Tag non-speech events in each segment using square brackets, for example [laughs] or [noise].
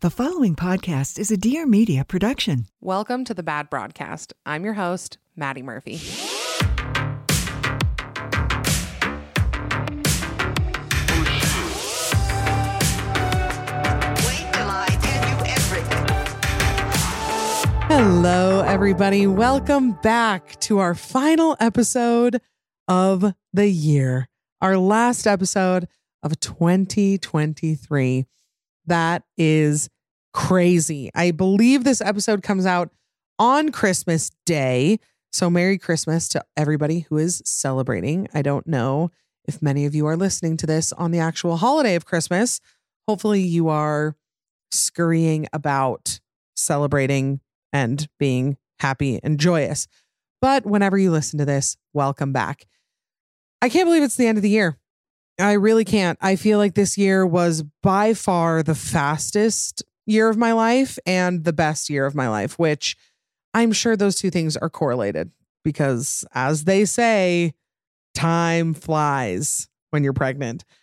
The following podcast is a Dear Media production. Welcome to the Bad Broadcast. I'm your host, Maddie Murphy. Wait till I tell you everything. Hello, everybody. Welcome back to our final episode of the year, our last episode of 2023. That is crazy. I believe this episode comes out on Christmas Day. So, Merry Christmas to everybody who is celebrating. I don't know if many of you are listening to this on the actual holiday of Christmas. Hopefully, you are scurrying about celebrating and being happy and joyous. But whenever you listen to this, welcome back. I can't believe it's the end of the year. I really can't. I feel like this year was by far the fastest year of my life and the best year of my life, which I'm sure those two things are correlated because, as they say, time flies when you're pregnant. [laughs]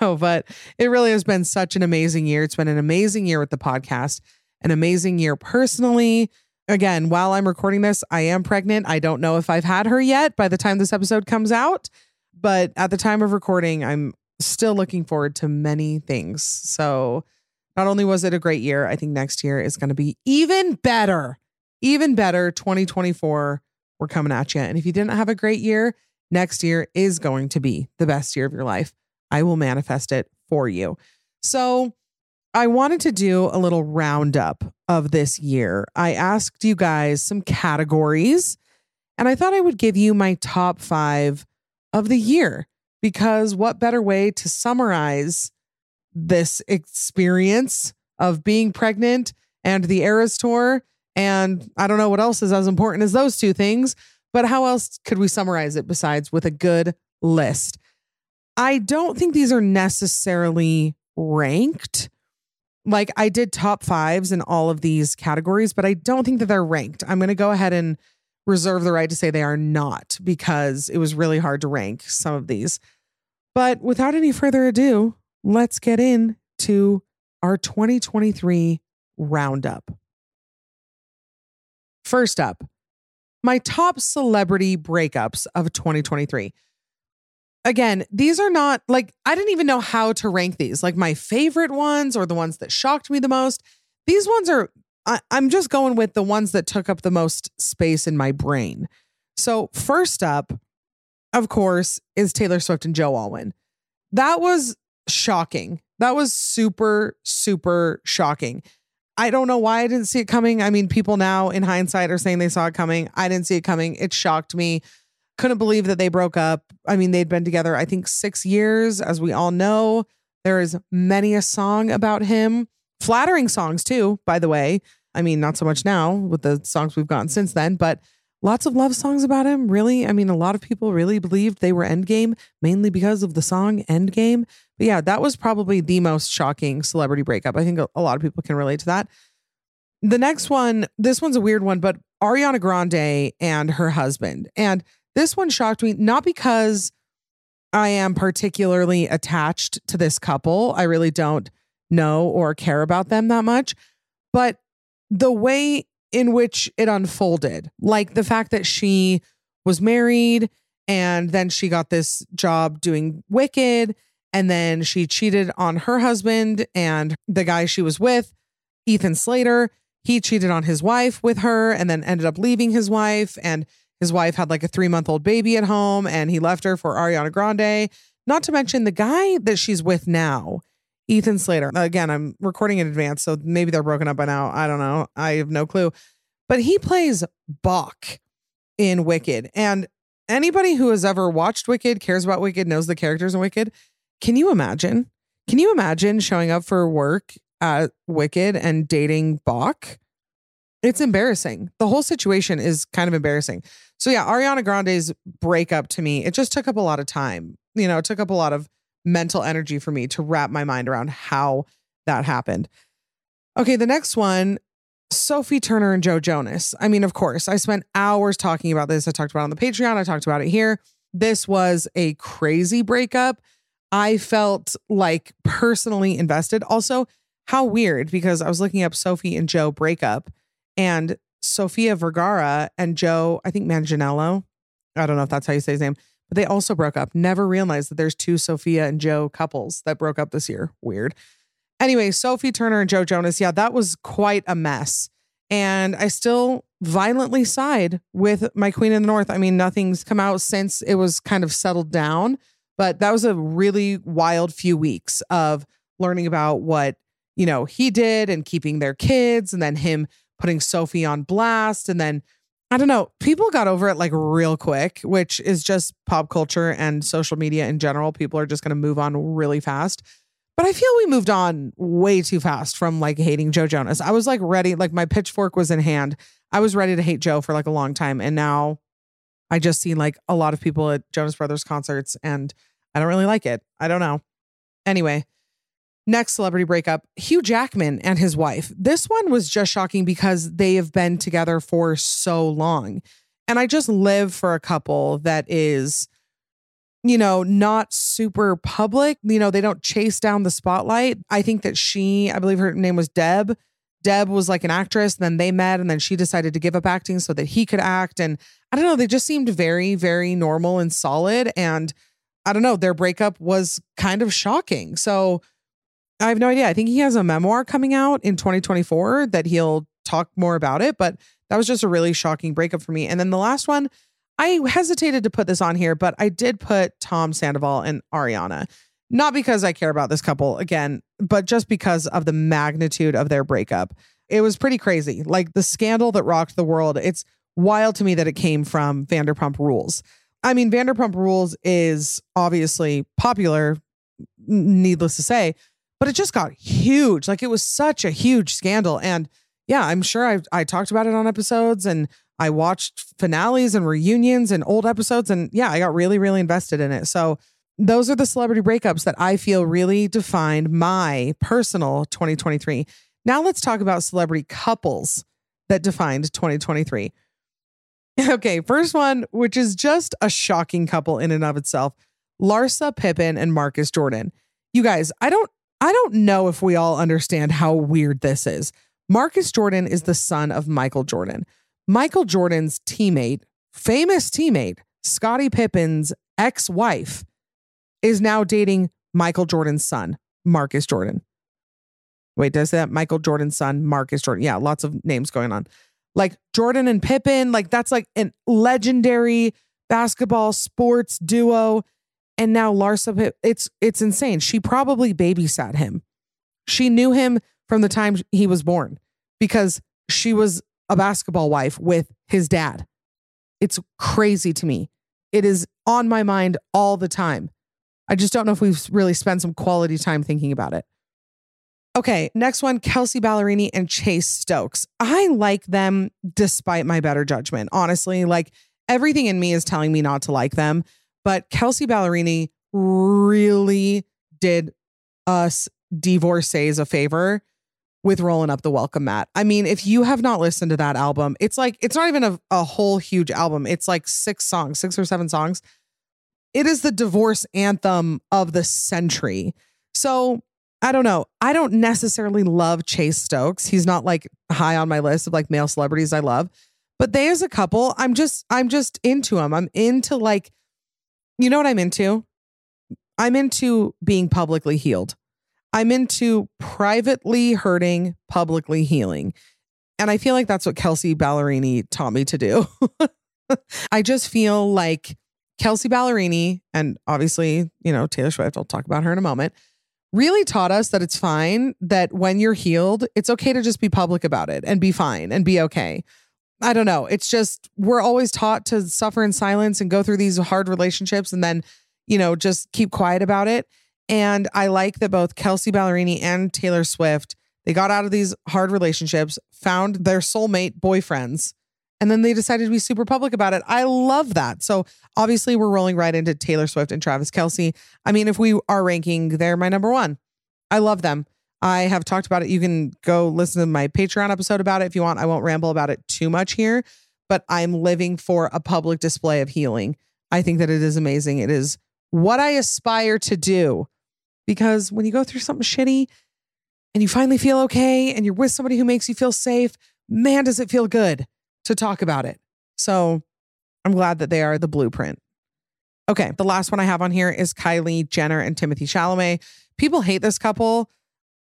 No, but it really has been such an amazing year. It's been an amazing year with the podcast, an amazing year personally. Again, while I'm recording this, I am pregnant. I don't know if I've had her yet by the time this episode comes out, but at the time of recording, I'm still looking forward to many things. So, not only was it a great year, I think next year is going to be even better. Even better. 2024, we're coming at you. And if you didn't have a great year, next year is going to be the best year of your life. I will manifest it for you. So, I wanted to do a little roundup of this year. I asked you guys some categories, and I thought I would give you my top five of the year because what better way to summarize this experience of being pregnant and the Eras tour? And I don't know what else is as important as those two things, but how else could we summarize it besides with a good list? I don't think these are necessarily ranked. Like I did top fives in all of these categories, but I don't think that they're ranked. I'm going to go ahead and reserve the right to say they are not because it was really hard to rank some of these. But without any further ado, let's get into our 2023 roundup. First up, my top celebrity breakups of 2023 again, these are not like I didn't even know how to rank these, like my favorite ones or the ones that shocked me the most. These ones are, I, I'm just going with the ones that took up the most space in my brain. So, first up, of course, is Taylor Swift and Joe Alwyn. That was shocking. That was super, super shocking. I don't know why I didn't see it coming. I mean, people now in hindsight are saying they saw it coming. I didn't see it coming. It shocked me couldn't believe that they broke up. I mean, they'd been together, I think, six years, as we all know. There is many a song about him, flattering songs too, by the way. I mean, not so much now with the songs we've gotten since then, but lots of love songs about him. Really, I mean, a lot of people really believed they were Endgame mainly because of the song Endgame. But yeah, that was probably the most shocking celebrity breakup. I think a lot of people can relate to that. The next one, this one's a weird one, but Ariana Grande and her husband. And this one shocked me, not because I am particularly attached to this couple. I really don't know or care about them that much, but the way in which it unfolded, like the fact that she was married and then she got this job doing Wicked and then she cheated on her husband and the guy she was with, Ethan Slater, he cheated on his wife with her and then ended up leaving his wife and his wife had like a three month old baby at home and he left her for Ariana Grande. Not to mention the guy that she's with now, Ethan Slater. Again, I'm recording in advance, so maybe they're broken up by now. I don't know. I have no clue. But he plays Boq in Wicked. And anybody who has ever watched Wicked, cares about Wicked, knows the characters in Wicked. Can you imagine? Can you imagine showing up for work at Wicked and dating Boq? It's embarrassing. The whole situation is kind of embarrassing. So yeah, Ariana Grande's breakup to me, it just took up a lot of time. You know, it took up a lot of mental energy for me to wrap my mind around how that happened. Okay, the next one, Sophie Turner and Joe Jonas. I mean, of course, I spent hours talking about this. I talked about it on the Patreon, I talked about it here. This was a crazy breakup. I felt like personally invested. Also, how weird because I was looking up Sophie and Joe breakup and Sofia Vergara and Joe, I think Manganiello. I don't know if that's how you say his name, but they also broke up. Never realized that there's two Sophia and Joe couples that broke up this year. Weird. Anyway, Sophie Turner and Joe Jonas. Yeah, that was quite a mess. And I still violently side with my Queen in the North. I mean, nothing's come out since it was kind of settled down, but that was a really wild few weeks of learning about what, you know, he did and keeping their kids and then him putting Sophie on blast. And then I don't know, people got over it like real quick, which is just pop culture and social media in general. People are just going to move on really fast. But I feel we moved on way too fast from like hating Joe Jonas. I was like ready, like my pitchfork was in hand. I was ready to hate Joe for like a long time. And now I just see like a lot of people at Jonas Brothers concerts and I don't really like it. I don't know. Anyway, next celebrity breakup Hugh Jackman and his wife. This one was just shocking because they have been together for so long. And I just live for a couple that is you know, not super public. You know, they don't chase down the spotlight. I think that she, I believe her name was Deb. Deb was like an actress, and then they met, and then she decided to give up acting so that he could act. And I don't know, they just seemed very, very normal and solid. And I don't know, their breakup was kind of shocking. So I have no idea. I think he has a memoir coming out in 2024 that he'll talk more about it, but that was just a really shocking breakup for me. And then the last one, I hesitated to put this on here, but I did put Tom Sandoval and Ariana. Not because I care about this couple again, but just because of the magnitude of their breakup. It was pretty crazy. Like the scandal that rocked the world. It's wild to me that it came from Vanderpump Rules. I mean, Vanderpump Rules is obviously popular, needless to say, but it just got huge. Like it was such a huge scandal. And yeah, I'm sure I I talked about it on episodes and I watched finales and reunions and old episodes. And yeah, I got really, really invested in it. So those are the celebrity breakups that I feel really defined my personal 2023. Now let's talk about celebrity couples that defined 2023. [laughs] Okay, first one, which is just a shocking couple in and of itself, Larsa Pippen and Marcus Jordan. You guys, I don't I don't know if we all understand how weird this is. Marcus Jordan is the son of Michael Jordan. Michael Jordan's teammate, famous teammate, Scottie Pippen's ex wife, is now dating Michael Jordan's son, Marcus Jordan. Wait, does that Michael Jordan's son, Marcus Jordan? Yeah, lots of names going on. Like Jordan and Pippen, like that's like a legendary basketball sports duo. And now Larsa, it's it's insane. She probably babysat him. She knew him from the time he was born because she was a basketball wife with his dad. It's crazy to me. It is on my mind all the time. I just don't know if we've really spent some quality time thinking about it. Okay, next one Kelsea Ballerini and Chase Stokes. I like them despite my better judgment. Honestly, like everything in me is telling me not to like them, but Kelsea Ballerini really did us divorcees a favor with rolling up the welcome mat. I mean, if you have not listened to that album, it's like it's not even a, a whole huge album. It's like six songs, six or seven songs. It is the divorce anthem of the century. So I don't know. I don't necessarily love Chase Stokes. He's not like high on my list of like male celebrities I love. But they as a couple, I'm just I'm just into them. I'm into like you know what I'm into? I'm into being publicly healed. I'm into privately hurting, publicly healing. And I feel like that's what Kelsea Ballerini taught me to do. [laughs] I just feel like Kelsea Ballerini, and obviously, you know, Taylor Swift, I'll talk about her in a moment, really taught us that it's fine that when you're healed, it's okay to just be public about it and be fine and be okay. I don't know. It's just, we're always taught to suffer in silence and go through these hard relationships and then, you know, just keep quiet about it. And I like that both Kelsea Ballerini and Taylor Swift, they got out of these hard relationships, found their soulmate boyfriends, and then they decided to be super public about it. I love that. So obviously we're rolling right into Taylor Swift and Travis Kelce. I mean, if we are ranking, they're my number one. I love them. I have talked about it. You can go listen to my Patreon episode about it if you want. I won't ramble about it too much here, but I'm living for a public display of healing. I think that it is amazing. It is what I aspire to do because when you go through something shitty, and you finally feel okay and you're with somebody who makes you feel safe, man, does it feel good to talk about it. So I'm glad that they are the blueprint. Okay, the last one I have on here is Kylie Jenner and Timothy Chalamet. People hate this couple.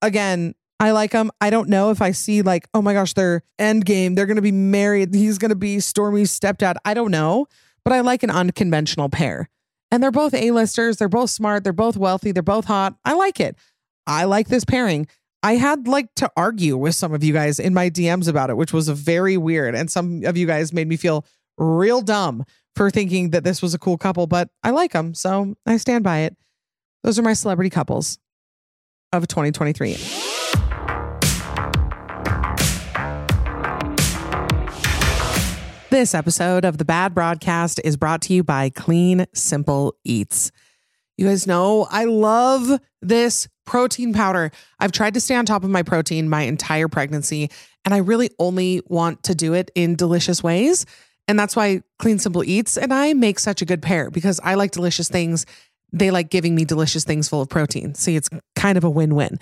Again, I like them. I don't know if I see like, oh my gosh, their end game. They're going to be married. He's going to be Stormi's stepdad. I don't know, but I like an unconventional pair. And they're both A-listers. They're both smart. They're both wealthy. They're both hot. I like it. I like this pairing. I had like to argue with some of you guys in my DMs about it, which was very weird. And some of you guys made me feel real dumb for thinking that this was a cool couple, but I like them. So I stand by it. Those are my celebrity couples of 2023. This episode of the Bad Broadcast is brought to you by Clean Simple Eats. You guys know I love this protein powder. I've tried to stay on top of my protein my entire pregnancy, and I really only want to do it in delicious ways. And that's why Clean Simple Eats and I make such a good pair because I like delicious things. They like giving me delicious things full of protein. See, it's kind of a win win.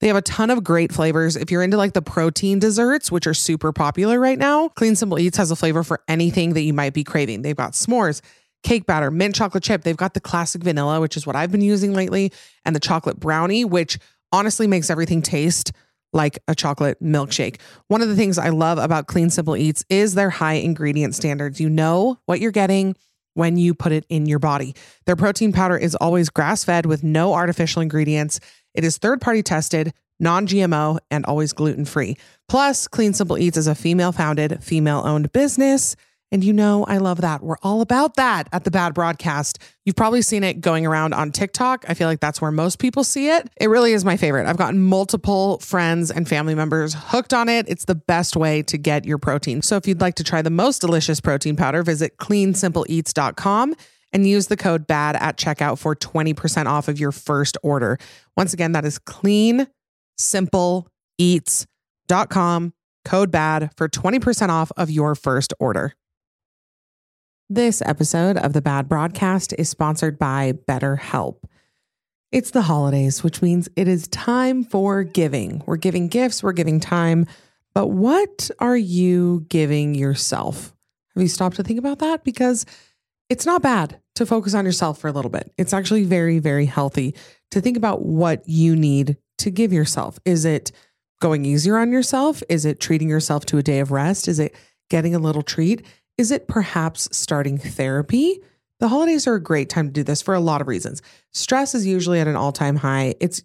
They have a ton of great flavors. If you're into like the protein desserts, which are super popular right now, Clean Simple Eats has a flavor for anything that you might be craving. They've got s'mores, cake batter, mint chocolate chip. They've got the classic vanilla, which is what I've been using lately, and the chocolate brownie, which honestly makes everything taste like a chocolate milkshake. One of the things I love about Clean Simple Eats is their high ingredient standards. You know what you're getting when you put it in your body. Their protein powder is always grass fed with no artificial ingredients. It is third party tested, non GMO, and always gluten free. Plus, Clean Simple Eats is a female founded, female owned business. And you know, I love that. We're all about that at the Bad Broadcast. You've probably seen it going around on TikTok. I feel like that's where most people see it. It really is my favorite. I've gotten multiple friends and family members hooked on it. It's the best way to get your protein. So if you'd like to try the most delicious protein powder, visit cleansimpleeats.com and use the code BAD at checkout for 20% off of your first order. Once again, that is cleansimpleeats.com, code BAD for 20% off of your first order. This episode of the Bad Broadcast is sponsored by BetterHelp. It's the holidays, which means it is time for giving. We're giving gifts, we're giving time, but what are you giving yourself? Have you stopped to think about that? Because it's not bad to focus on yourself for a little bit. It's actually very, very healthy to think about what you need to give yourself. Is it going easier on yourself? Is it treating yourself to a day of rest? Is it getting a little treat? Is it perhaps starting therapy? The holidays are a great time to do this for a lot of reasons. Stress is usually at an all time high. It's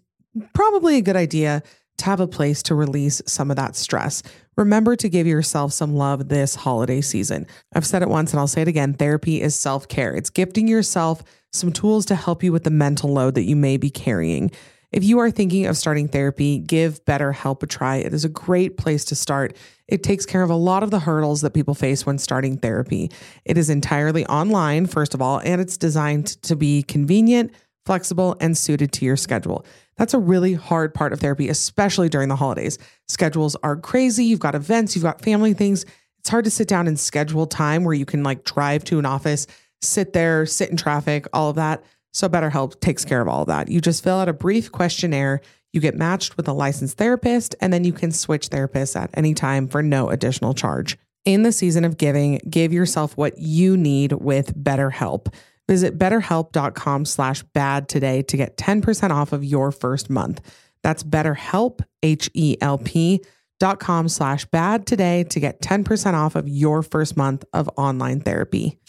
probably a good idea to have a place to release some of that stress. Remember to give yourself some love this holiday season. I've said it once and I'll say it again therapy is self care, it's gifting yourself some tools to help you with the mental load that you may be carrying. If you are thinking of starting therapy, give BetterHelp a try. It is a great place to start. It takes care of a lot of the hurdles that people face when starting therapy. It is entirely online, first of all, and it's designed to be convenient, flexible, and suited to your schedule. That's a really hard part of therapy, especially during the holidays. Schedules are crazy. You've got events, you've got family things. It's hard to sit down and schedule time where you can like drive to an office, sit there, sit in traffic, all of that. So BetterHelp takes care of all of that. You just fill out a brief questionnaire, you get matched with a licensed therapist, and then you can switch therapists at any time for no additional charge. In the season of giving, give yourself what you need with BetterHelp. Visit betterhelp.com slash bad today to get 10% off of your first month. That's betterhelp, H-E-L-P dot com slash bad today to get 10% off of your first month of online therapy.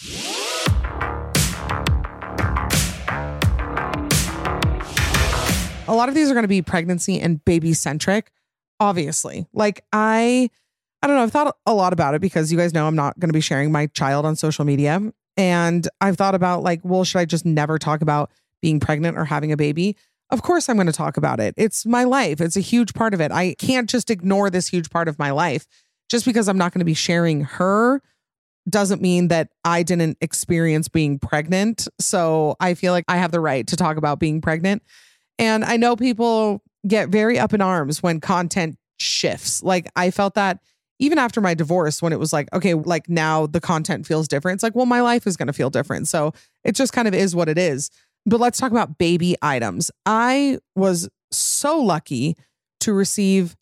A lot of these are going to be pregnancy and baby centric, obviously. Like I I don't know, I've thought a lot about it because you guys know I'm not going to be sharing my child on social media. And I've thought about like, well, should I just never talk about being pregnant or having a baby? Of course, I'm going to talk about it. It's my life, it's a huge part of it. I can't just ignore this huge part of my life. Just because I'm not going to be sharing her doesn't mean that I didn't experience being pregnant. So I feel like I have the right to talk about being pregnant. And I know people get very up in arms when content shifts. Like I felt that even after my divorce, when it was like, okay, like now the content feels different. It's like, well, my life is going to feel different. So it just kind of is what it is. But let's talk about baby items. I was so lucky to receive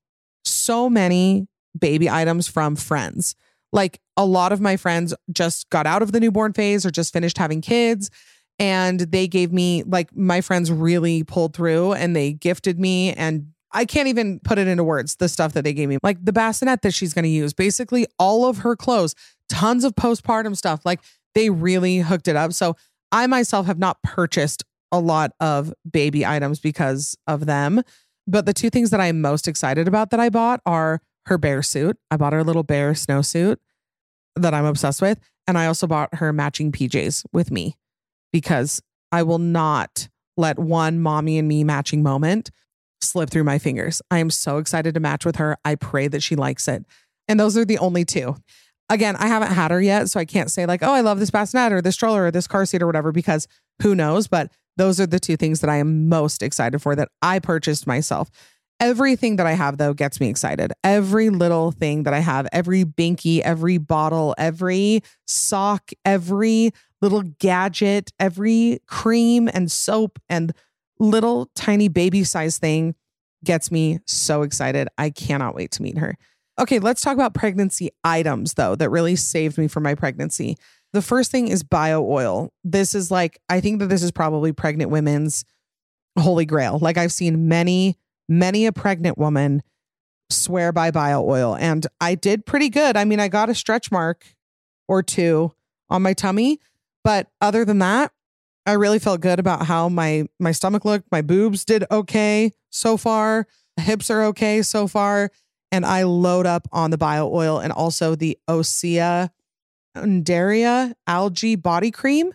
so many baby items from friends. Like a lot of my friends just got out of the newborn phase or just finished having kids. And they gave me, like, my friends really pulled through and they gifted me. And I can't even put it into words, the stuff that they gave me, like the bassinet that she's going to use, basically all of her clothes, tons of postpartum stuff. Like they really hooked it up. So I myself have not purchased a lot of baby items because of them. But the two things that I'm most excited about that I bought are her bear suit. I bought her little bear snowsuit that I'm obsessed with. And I also bought her matching PJs with me because I will not let one mommy and me matching moment slip through my fingers. I am so excited to match with her. I pray that she likes it. And those are the only two. Again, I haven't had her yet, so I can't say like, oh, I love this bassinet or this stroller or this car seat or whatever, because who knows? But those are the two things that I am most excited for that I purchased myself. Everything that I have, though, gets me excited. Every little thing that I have, every binky, every bottle, every sock, every little gadget, every cream and soap and little tiny baby size thing gets me so excited. I cannot wait to meet her. Okay, let's talk about pregnancy items, though, that really saved me from my pregnancy. The first thing is bio oil. This is like, I think that this is probably pregnant women's holy grail. Like, I've seen many, many a pregnant woman swear by bio oil, and I did pretty good. I mean, I got a stretch mark or two on my tummy, but other than that, I really felt good about how my my stomach looked. My boobs did okay so far. Hips are okay so far. And I load up on the bio oil and also the Osea Undaria algae body cream.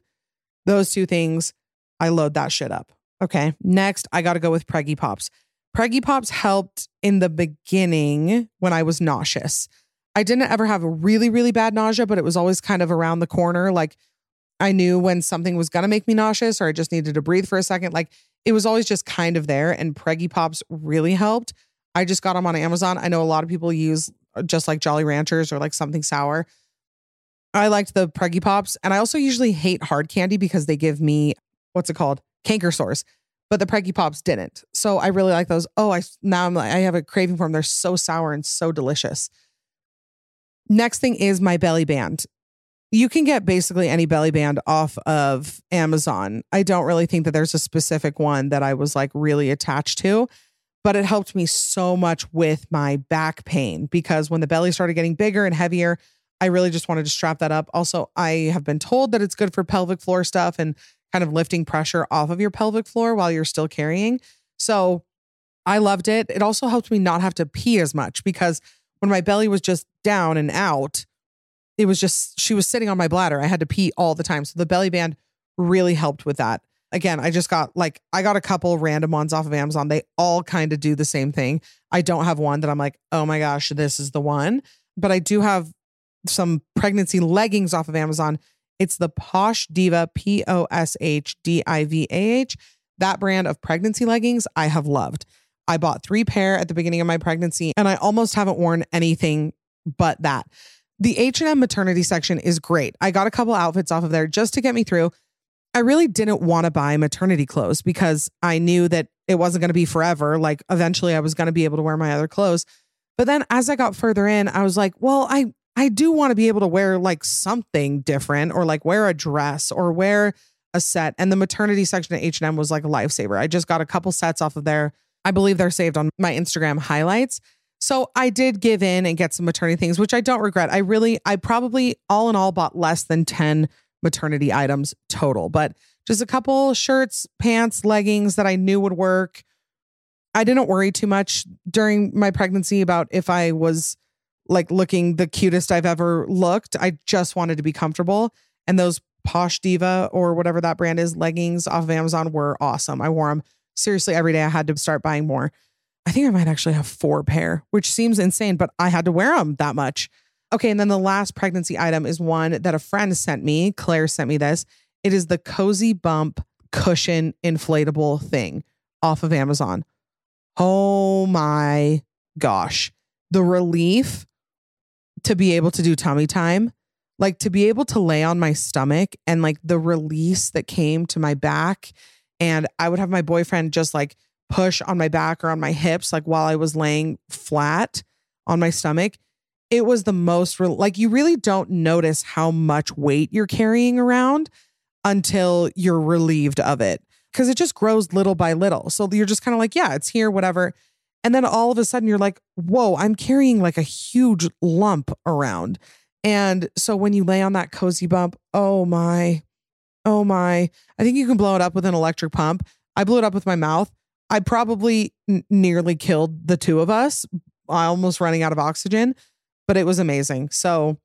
Those two things, I load that shit up. Okay. Next, I got to go with Preggie Pops. Preggie Pops helped in the beginning when I was nauseous. I didn't ever have a really, really bad nausea, but it was always kind of around the corner. Like I knew when something was going to make me nauseous or I just needed to breathe for a second. Like it was always just kind of there. And Preggie Pops really helped. I just got them on Amazon. I know a lot of people use uh, just like Jolly Ranchers or like something sour. I liked the Preggie Pops. And I also usually hate hard candy because they give me, what's it called? Canker sores. But the Preggie Pops didn't. So I really like those. Oh, I now I'm like, I have a craving for them. They're so sour and so delicious. Next thing is my belly band you can get basically any belly band off of Amazon. I don't really think that there's a specific one that I was like really attached to, but it helped me so much with my back pain because when the belly started getting bigger and heavier, I really just wanted to strap that up. Also, I have been told that it's good for pelvic floor stuff and kind of lifting pressure off of your pelvic floor while you're still carrying. So I loved it. It also helped me not have to pee as much because when my belly was just down and out, it was just she was sitting on my bladder. I had to pee all the time. So the belly band really helped with that. Again, I just got like I got a couple random ones off of Amazon. They all kind of do the same thing. I don't have one that I'm like, "Oh my gosh, this is the one." But I do have some pregnancy leggings off of Amazon. It's the Posh Diva P O S H D I V A H. That brand of pregnancy leggings I have loved. I bought 3 pair at the beginning of my pregnancy and I almost haven't worn anything but that. The H&M maternity section is great. I got a couple outfits off of there just to get me through. I really didn't want to buy maternity clothes because I knew that it wasn't going to be forever. Like eventually I was going to be able to wear my other clothes. But then as I got further in, I was like, well, I I do want to be able to wear like something different or like wear a dress or wear a set. And the maternity section at H&M was like a lifesaver. I just got a couple sets off of there. I believe they're saved on my Instagram highlights. So I did give in and get some maternity things, which I don't regret. I really, I probably all in all bought less than 10 maternity items total, but just a couple shirts, pants, leggings that I knew would work. I didn't worry too much during my pregnancy about if I was like looking the cutest I've ever looked. I just wanted to be comfortable. And those Posh Diva or whatever that brand is leggings off of Amazon were awesome. I wore them seriously every day. I had to start buying more. I think I might actually have four pair, which seems insane, but I had to wear them that much. Okay. And then the last pregnancy item is one that a friend sent me. Claire sent me this. It is the Cozy Bump cushion inflatable thing off of Amazon. Oh my gosh. The relief to be able to do tummy time, like to be able to lay on my stomach and like the release that came to my back. And I would have my boyfriend just like push on my back or on my hips, like while I was laying flat on my stomach, it was the most like you really don't notice how much weight you're carrying around until you're relieved of it because it just grows little by little. So you're just kind of like, yeah, it's here, whatever. And then all of a sudden you're like, whoa, I'm carrying like a huge lump around. And so when you lay on that cozy bump, oh my, oh my, I think you can blow it up with an electric pump. I blew it up with my mouth. I probably n- nearly killed the two of us, I almost running out of oxygen, but it was amazing. So,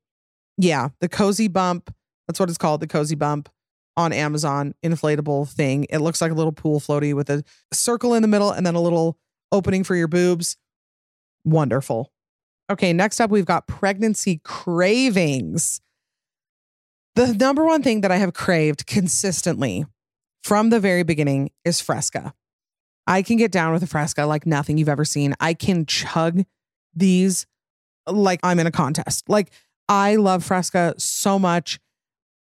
yeah, the cozy bump, that's what it's called, the cozy bump on Amazon, inflatable thing. It looks like a little pool floaty with a circle in the middle and then a little opening for your boobs. Wonderful. Okay, next up, we've got pregnancy cravings. The number one thing that I have craved consistently from the very beginning is Fresca. I can get down with a Fresca like nothing you've ever seen. I can chug these like I'm in a contest. Like I love Fresca so much.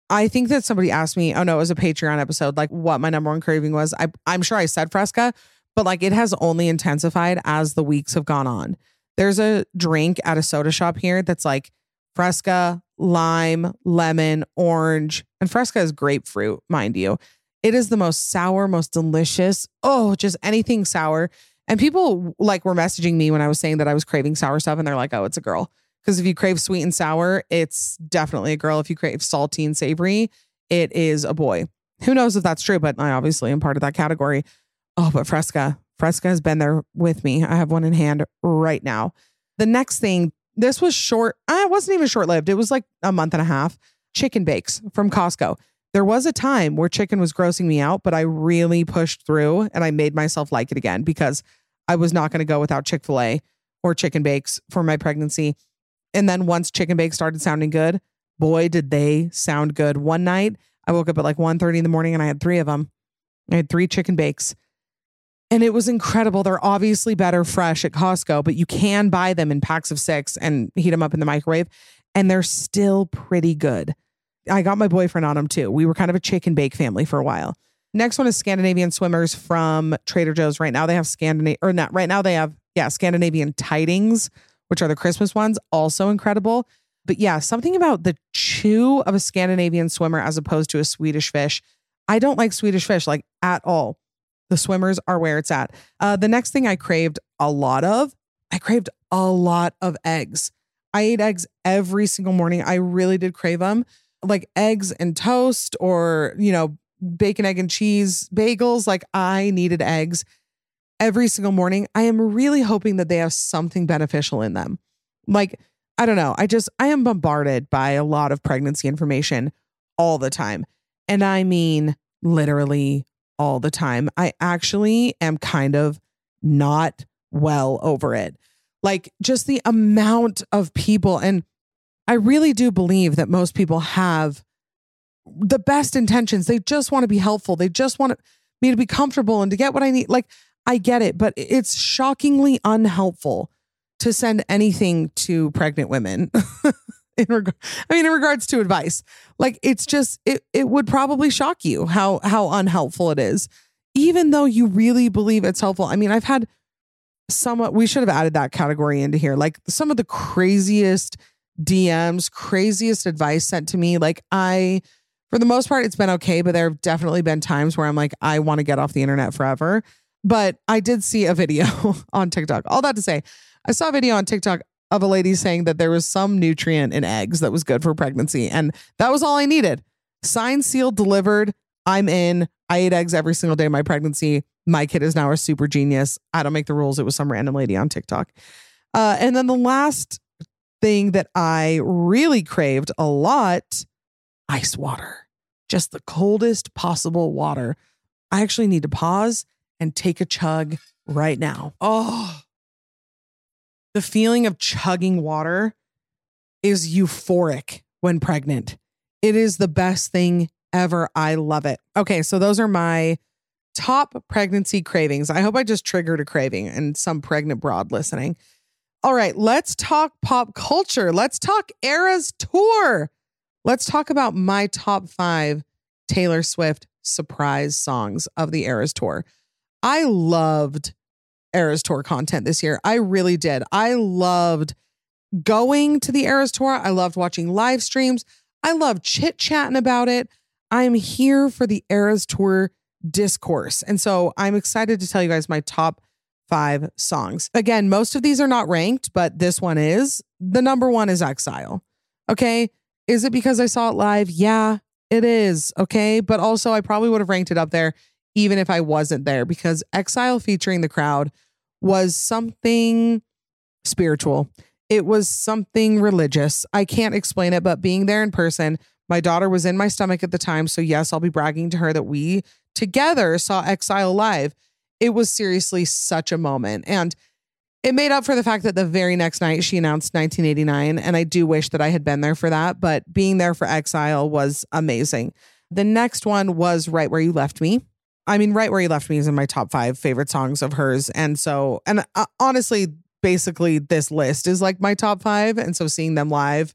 I think that somebody asked me, oh no, it was a Patreon episode, like what my number one craving was. I, I'm sure I said Fresca, but like it has only intensified as the weeks have gone on. There's a drink at a soda shop here that's like Fresca, lime, lemon, orange, and Fresca is grapefruit, mind you. It is the most sour, most delicious. Oh, just anything sour. And people like were messaging me when I was saying that I was craving sour stuff, and they're like, oh, it's a girl. Because if you crave sweet and sour, it's definitely a girl. If you crave salty and savory, it is a boy. Who knows if that's true, but I obviously am part of that category. Oh, but Fresca. Fresca has been there with me. I have one in hand right now. The next thing, this was short. It wasn't even short lived. It was like a month and a half. Chicken bakes from Costco. There was a time where chicken was grossing me out, but I really pushed through and I made myself like it again because I was not going to go without Chick fil A or chicken bakes for my pregnancy. And then once chicken bakes started sounding good, boy, did they sound good. One night, I woke up at like 1.30 in the morning and I had three of them. I had three chicken bakes. And it was incredible. They're obviously better fresh at Costco, but you can buy them in packs of six and heat them up in the microwave. And they're still pretty good. I got my boyfriend on them too. We were kind of a chicken bake family for a while. Next one is Scandinavian swimmers from Trader Joe's. Right now they have Scandinavian, or not, right now they have, yeah, Scandinavian tidings, which are the Christmas ones, also incredible. But yeah, something about the chew of a Scandinavian swimmer as opposed to a Swedish fish. I don't like Swedish fish like at all. The swimmers are where it's at. Uh, the next thing I craved a lot of, I craved a lot of eggs. I ate eggs every single morning. I really did crave them like eggs and toast or, you know, bacon, egg, and cheese bagels. Like I needed eggs every single morning. I am really hoping that they have something beneficial in them. Like, I don't know. I just, I am bombarded by a lot of pregnancy information all the time. And I mean, literally all the time. I actually am kind of not well over it. Like, just the amount of people, and I really do believe that most people have the best intentions. They just want to be helpful. They just want me to be comfortable and to get what I need. Like, I get it, but it's shockingly unhelpful to send anything to pregnant women. [laughs] in I mean, in regards to advice, like it's just it it would probably shock you how how unhelpful it is, even though you really believe it's helpful. I mean, I've had somewhat. We should have added that category into here, like some of the craziest DMs, craziest advice sent to me. Like I, for the most part, it's been okay, but there have definitely been times where I'm like, I want to get off the internet forever. But I did see a video [laughs] on TikTok. All that to say, I saw a video on TikTok of a lady saying that there was some nutrient in eggs that was good for pregnancy. And that was all I needed. Signed, sealed, delivered. I'm in. I ate eggs every single day of my pregnancy. My kid is now a super genius. I don't make the rules. It was some random lady on TikTok. Uh, and then the last thing that I really craved a lot ice water, just the coldest possible water. I actually need to pause and take a chug right now. Oh, the feeling of chugging water is euphoric when pregnant. It is the best thing ever. I love it. Okay, so those are my top pregnancy cravings. I hope I just triggered a craving and some pregnant broad listening. All right, let's talk pop culture. Let's talk Eras Tour. Let's talk about my top five Taylor Swift surprise songs of the Eras Tour. I loved Eras Tour content this year. I really did. I loved going to the Eras Tour. I loved watching live streams. I loved chit chatting about it. I'm here for the Eras Tour discourse. And so I'm excited to tell you guys my top five songs. Again, most of these are not ranked, but this one is. The number one is Exile. Okay. Is it because I saw it live? Yeah, it is. Okay. But also, I probably would have ranked it up there even if I wasn't there because Exile featuring the crowd was something spiritual. It was something religious. I can't explain it, but being there in person, my daughter was in my stomach at the time. So, yes, I'll be bragging to her that we together saw Exile live. It was seriously such a moment. And it made up for the fact that the very next night she announced 1989. And I do wish that I had been there for that, but being there for Exile was amazing. The next one was Right Where You Left Me. I mean, Right Where You Left Me is in my top five favorite songs of hers. And so, and uh, honestly, basically, this list is like my top five. And so seeing them live,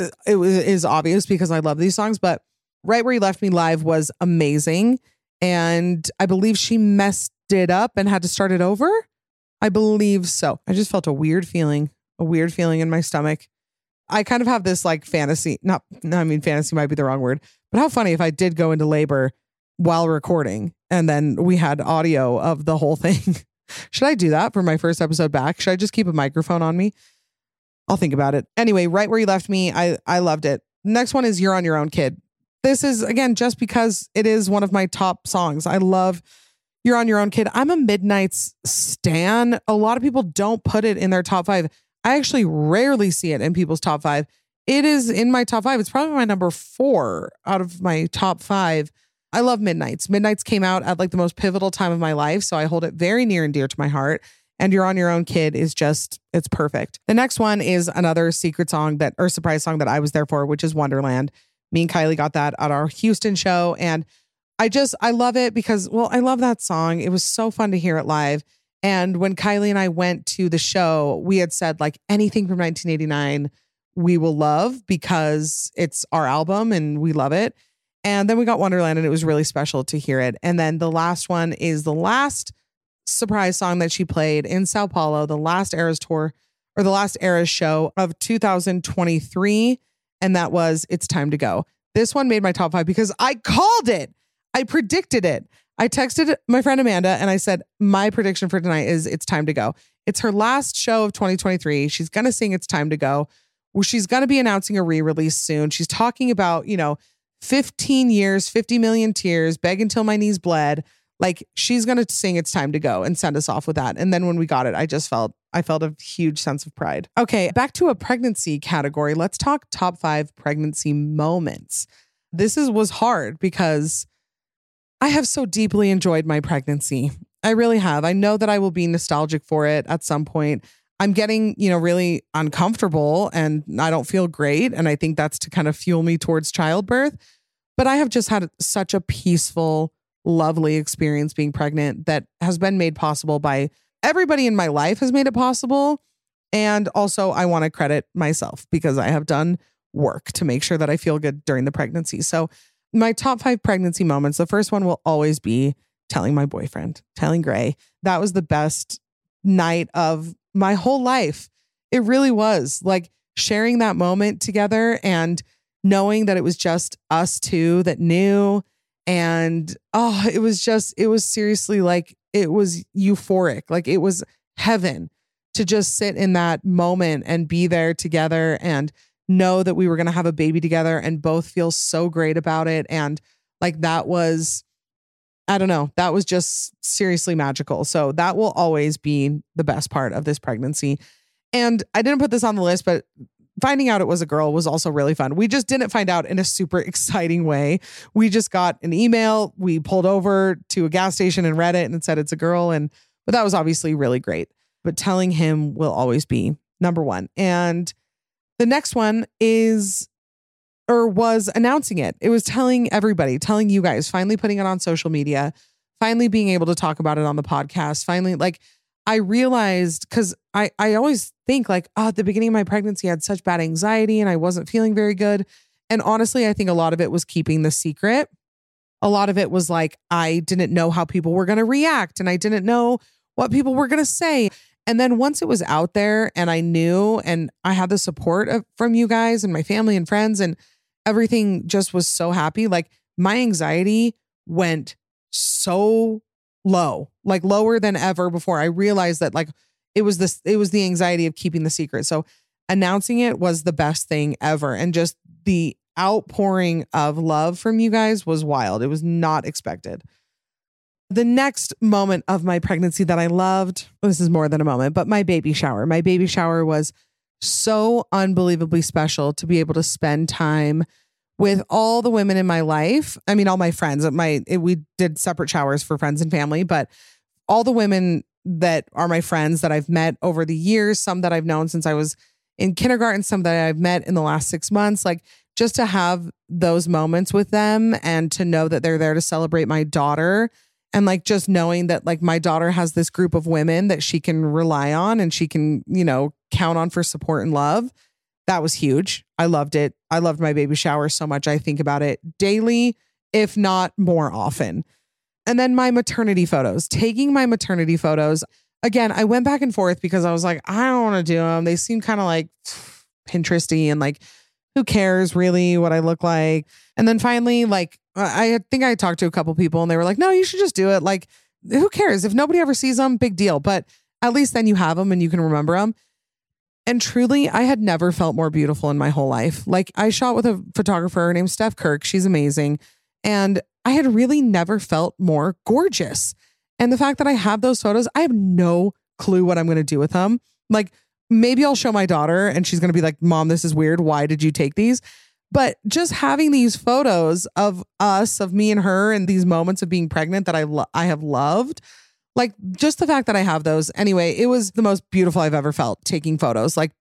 uh, it was is obvious because I love these songs. But Right Where You Left Me live was amazing. And I believe she messed it up and had to start it over. I believe so. I just felt a weird feeling, a weird feeling in my stomach. I kind of have this like fantasy, not, I mean, fantasy might be the wrong word, but how funny if I did go into labor while recording and then we had audio of the whole thing. [laughs] Should I do that for my first episode back? Should I just keep a microphone on me? I'll think about it. Anyway, right where you left me, I I loved it. Next one is You're on Your Own Kid. This is again just because it is one of my top songs. I love You're on Your Own Kid. I'm a Midnights stan. A lot of people don't put it in their top 5. I actually rarely see it in people's top 5. It is in my top 5. It's probably my number 4 out of my top 5. I love Midnights. Midnights came out at like the most pivotal time of my life, so I hold it very near and dear to my heart. And You're on Your Own Kid is just, it's perfect. The next one is another secret song that, or surprise song that I was there for, which is Wonderland. Me and Kylie got that at our Houston show. And I just, I love it because, well, I love that song. It was so fun to hear it live. And when Kylie and I went to the show, we had said, like, anything from 1989, we will love because it's our album and we love it. And then we got Wonderland and it was really special to hear it. And then the last one is the last surprise song that she played in Sao Paulo, the last Eras tour or the last Eras show of 2023. And that was It's Time to Go. This one made my top five because I called it. I predicted it. I texted my friend Amanda and I said, My prediction for tonight is It's Time to Go. It's her last show of 2023. She's going to sing It's Time to Go. She's going to be announcing a re release soon. She's talking about, you know, 15 years, 50 million tears, beg until my knees bled. Like she's going to sing It's Time to Go and send us off with that. And then when we got it, I just felt, I felt a huge sense of pride. Okay, back to a pregnancy category. Let's talk top five pregnancy moments. This is was hard because I have so deeply enjoyed my pregnancy. I really have. I know that I will be nostalgic for it at some point. I'm getting, you know, really uncomfortable and I don't feel great. And I think that's to kind of fuel me towards childbirth. But I have just had such a peaceful, lovely experience being pregnant that has been made possible by everybody in my life has made it possible. And also, I want to credit myself because I have done work to make sure that I feel good during the pregnancy. So, my top five pregnancy moments the first one will always be telling my boyfriend, telling Gray. That was the best night of my whole life. It really was like sharing that moment together and knowing that it was just us two that knew. And oh, it was just, it was seriously like, it was euphoric. Like it was heaven to just sit in that moment and be there together and know that we were going to have a baby together and both feel so great about it. And like that was, I don't know. That was just seriously magical. So that will always be the best part of this pregnancy. And I didn't put this on the list, but finding out it was a girl was also really fun. We just didn't find out in a super [laughs] exciting way. We just got an email. We pulled over to a gas station and read it and it said it's a girl. And but that was obviously really great. But telling him will always be number one. And the next one is or was announcing it. It was telling everybody, telling you guys, finally putting it on social media, finally being able to talk about it on the podcast. Finally, like I realized because I, I always think like, oh, at the beginning of my pregnancy, I had such bad anxiety and I wasn't feeling very good. And honestly, I think a lot of it was keeping the secret. a lot of it was like I didn't know how people were going to react and I didn't know what people were going to say. And then once it was out there and I knew and I had the support of, from you guys and my family and friends and everything just was so happy, like my anxiety went so low, like lower than ever before. I realized that like it was this it was the anxiety of keeping the secret. So announcing it was the best thing ever and just the outpouring of love from you guys was wild. It was not expected. The next moment of my pregnancy that I loved, this is more than a moment, but my baby shower. My baby shower was so unbelievably special to be able to spend time with all the women in my life. I mean, all my friends. My it, we did separate showers for friends and family, but all the women that are my friends that I've met over the years, some that I've known since I was in kindergarten, some that I've met in the last six months, like just to have those moments with them and to know that they're there to celebrate my daughter and like just knowing that like my daughter has this group of women that she can rely on and she can, you know, count on for support and love. That was huge. I loved it. I loved my baby shower so much. I think about it daily, if not more often. And then my maternity photos, taking my maternity photos. Again, I went back and forth because I was like, I don't want to do them. They seem kind of like Pinteresty and like, who cares really what I look like? And then finally, like, I think I talked to a couple people and they were like, no, you should just do it. Like, who cares? If nobody ever sees them, big deal. But at least then you have them and you can remember them. And truly, I had never felt more beautiful in my whole life. Like, I shot with a photographer named Steph Kirk. She's amazing. And I had really never felt more gorgeous. And the fact that I have those photos, I have no clue what I'm going to do with them. Like, maybe I'll show my daughter and she's going to be like, Mom, this is weird. Why did you take these? But just having these photos of us, of me and her, and these moments of being pregnant that I lo- I have loved, like just the fact that I have those. Anyway, it was the most beautiful I've ever felt taking photos, like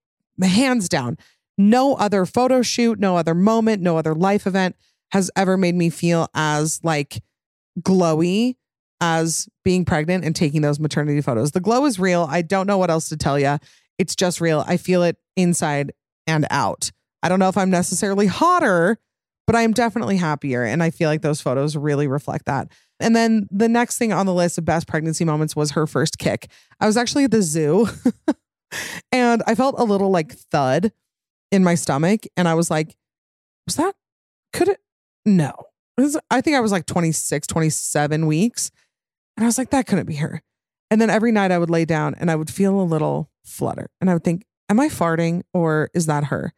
hands down. No other photo shoot, no other moment, no other life event has ever made me feel as like glowy as being pregnant and taking those maternity photos. The glow is real. I don't know what else to tell you. It's just real. I feel it inside and out. I don't know if I'm necessarily hotter, but I am definitely happier. And I feel like those photos really reflect that. And then the next thing on the list of best pregnancy moments was her first kick. I was actually at the zoo [laughs] and I felt a little like thud in my stomach. And I was like, was that, could it? No. I think I was like 26, 27 weeks. And I was like, that couldn't be her. And then every night I would lay down and I would feel a little flutter. And I would think, am I farting or is that her?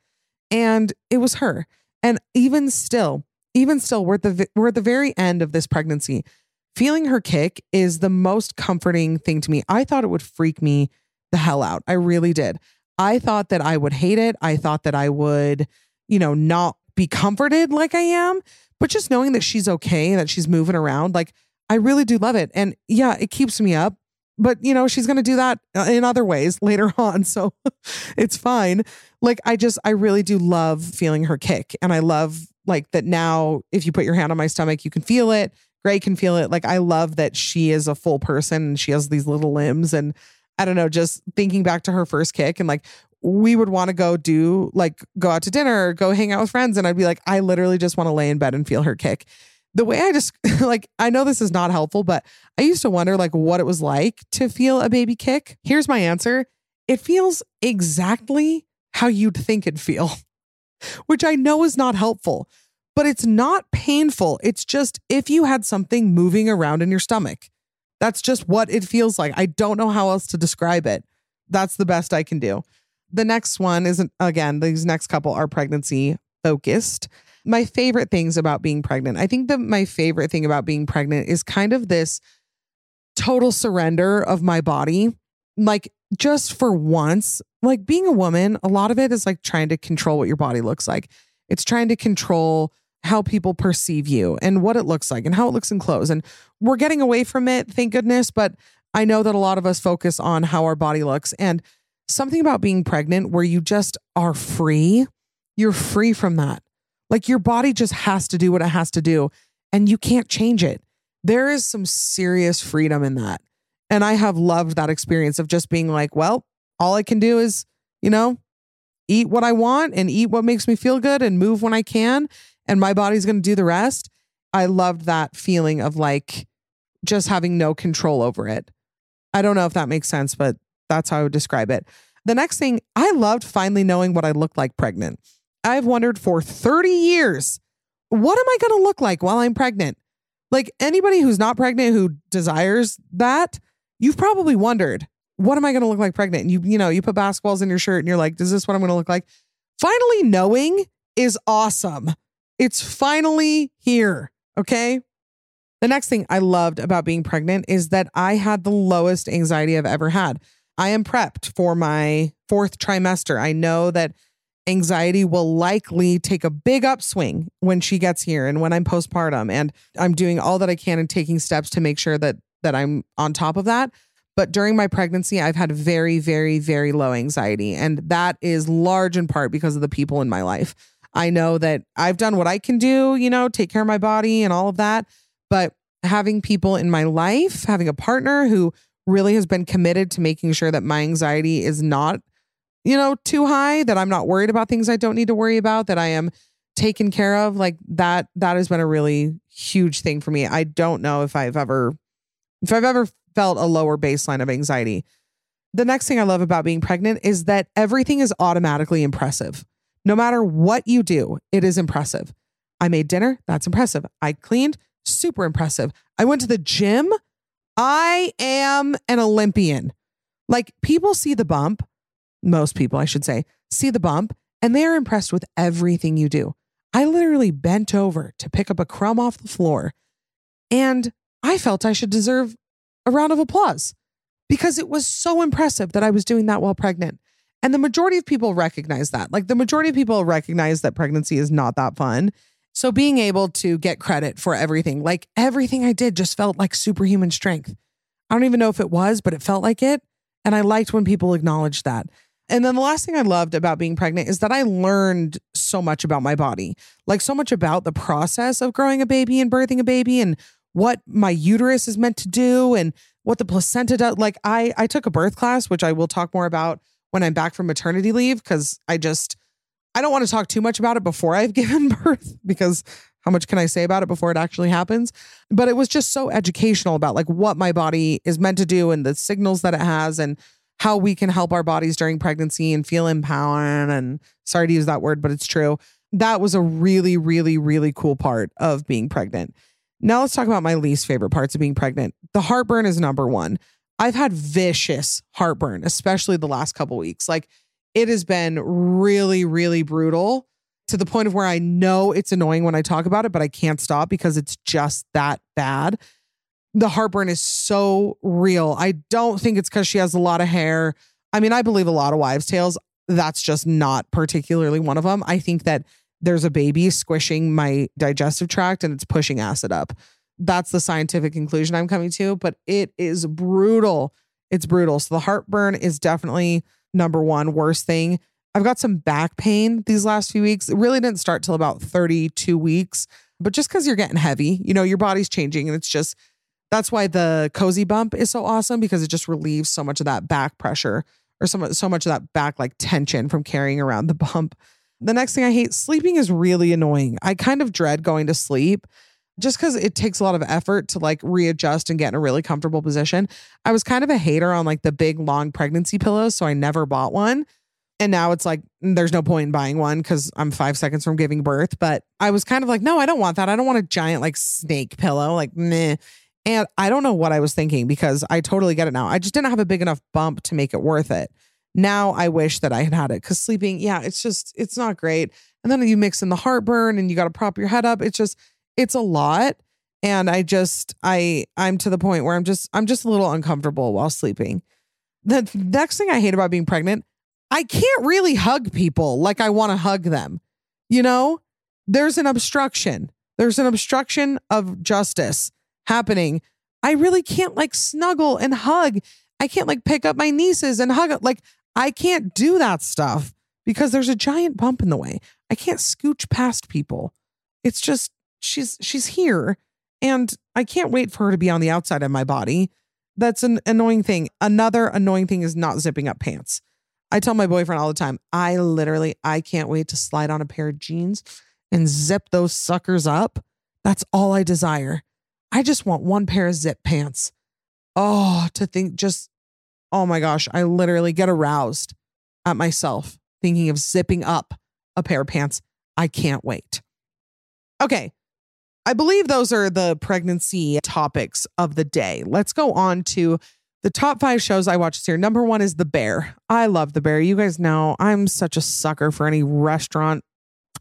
And it was her. And even still, even still, we're at the we're at the very end of this pregnancy. Feeling her kick is the most comforting thing to me. I thought it would freak me the hell out. I really did. I thought that I would hate it. I thought that I would, you know, not be comforted like I am, but just knowing that she's okay, that she's moving around, like I really do love it. And yeah, it keeps me up but you know she's going to do that uh, in other ways later [laughs] on so [laughs] it's fine like i just i really do love feeling her kick and i love like that now if you put your hand on my stomach you can feel it gray can feel it like i love that she is a full person and she has these little limbs and i don't know just thinking back to her first kick and like we would want to go do like go out to dinner or go hang out with friends and i'd be like i literally just want to lay in bed and feel her kick the way I just [laughs] like, I know this is not helpful, but I used to wonder like what it was like to feel a baby kick. Here's my answer it feels exactly how you'd think it'd feel, [laughs] which I know is not helpful, but it's not painful. It's just if you had something moving around in your stomach. That's just what it feels like. I don't know how else to describe it. That's the best I can do. The next one isn't, again, these next couple are pregnancy focused my favorite things about being pregnant. I think that my favorite thing about being pregnant is kind of this total surrender of my body. Like just for once, like being a woman, a lot of it is like trying to control what your body looks like. It's trying to control how people perceive you and what it looks like and how it looks in clothes. And we're getting away from it, thank goodness. But I know that a lot of us focus on how our body looks. And something about being pregnant where you just are free, you're free from that. Like your body just has to do what it has to do and you can't change it. There is some serious freedom in that. And I have loved that experience of just being like, well, all I can do is, you know, eat what I want and eat what makes me feel good and move when I can. And my body's going to do the rest. I loved that feeling of like just having no control over it. I don't know if that makes sense, but that's how I would describe it. The next thing, I loved finally knowing what I looked like pregnant. I've wondered for 30 years, what am I going to look like while I'm pregnant? Like anybody who's not pregnant who desires that, you've probably wondered, what am I going to look like pregnant? And you, you know, you put basketballs in your shirt and you're like, is this what I'm going to look like? Finally knowing is awesome. It's finally here. Okay. The next thing I loved about being pregnant is that I had the lowest anxiety I've ever had. I am prepped for my fourth trimester. I know that anxiety will likely take a big upswing when she gets here and when I'm postpartum and I'm doing all that I can and taking steps to make sure that that I'm on top of that. But during my pregnancy, I've had very very very low anxiety and that is large in part because of the people in my life. I know that I've done what I can do, you know, take care of my body and all of that, but having people in my life, having a partner who really has been committed to making sure that my anxiety is not you know, too high, that I'm not worried about things I don't need to worry about, that I am taken care of, like that that has been a really huge thing for me. I don't know if I've ever if I've ever felt a lower baseline of anxiety. The next thing I love about being pregnant is that everything is automatically impressive. No matter what you do, it is impressive. I made dinner, that's impressive. I cleaned, super impressive. I went to the gym. I am an Olympian. Like people see the bump, most people, I should say, see the bump and they are impressed with everything you do. I literally bent over to pick up a crumb off the floor and I felt I should deserve a round of applause because it was so impressive that I was doing that while pregnant. And the majority of people recognize that. Like the majority of people recognize that pregnancy is not that fun. So being able to get credit for everything, like everything I did just felt like superhuman strength. I don't even know if it was, but it felt like it. And I liked when people acknowledged that. And then the last thing I loved about being pregnant is that I learned so much about my body, like so much about the process of growing a baby and birthing a baby and what my uterus is meant to do and what the placenta does. Like I I took a birth class, which I will talk more about when I'm back from maternity leave because I just I don't want to talk too much about it before I've [laughs] given birth because how much can I say about it before it actually happens? But it was just so educational about like what my body is meant to do and the signals that it has and how we can help our bodies during pregnancy and feel empowered. And sorry to use that word, but it's true. That was a really, really, really cool part of being pregnant. Now let's talk about my least favorite parts of being pregnant. The heartburn is number one. I've had vicious heartburn, especially the last couple weeks. Like it has been really, really brutal to the point of where I know it's annoying when I talk about it, but I can't stop because it's just that bad the heartburn is so real. I don't think it's because she has a lot of hair. I mean, I believe a lot of wives' tales. That's just not particularly one of them. I think that there's a baby squishing my digestive tract and it's pushing acid up. That's the scientific conclusion I'm coming to, but it is brutal. It's brutal. So the heartburn is definitely number one worst thing. I've got some back pain these last few weeks. It really didn't start till about 32 weeks, but just because you're getting heavy, you know, your body's changing and it's just that's why the cozy bump is so awesome because it just relieves so much of that back pressure or so, so much of that back like tension from carrying around the bump. The next thing I hate, sleeping is really annoying. I kind of dread going to sleep just because it takes a lot of effort to like readjust and get in a really comfortable position. I was kind of a hater on like the big long pregnancy pillows, so I never bought one. And now it's like, there's no point in buying one because I'm five seconds from giving birth. But I was kind of like, no, I don't want that. I don't want a giant like snake pillow. Like, meh. And I don't know what I was thinking because I totally get it now. I just didn't have a big enough bump to make it worth it. Now I wish that I had had it because sleeping, yeah, it's just, it's not great. And then you mix in the heartburn and you got to prop your head up. It's just, it's a lot. And I just, I, I'm to the point where I'm just, I'm just a little uncomfortable while sleeping. The next thing I hate about being pregnant, I can't really hug people like I want to hug them. You know, there's an obstruction. There's an obstruction of justice happening, I really can't like snuggle and hug. I can't like pick up my nieces and hug. Like, I can't do that stuff because there's a giant bump in the way. I can't scooch past people. It's just, she's, she's here and I can't wait for her to be on the outside of my body. That's an annoying thing. Another annoying thing is not zipping up pants. I tell my boyfriend all the time, I literally, I can't wait to slide on a pair of jeans and zip those suckers up That's all I desire. I just want one pair of zip pants. Oh, to think just, oh my gosh, I literally get aroused at myself thinking of zipping up a pair of pants. I can't wait. Okay. I believe those are the pregnancy topics of the day. Let's go on to the top five shows I watched this year. Number one is The Bear. I love The Bear. You guys know I'm such a sucker for any restaurant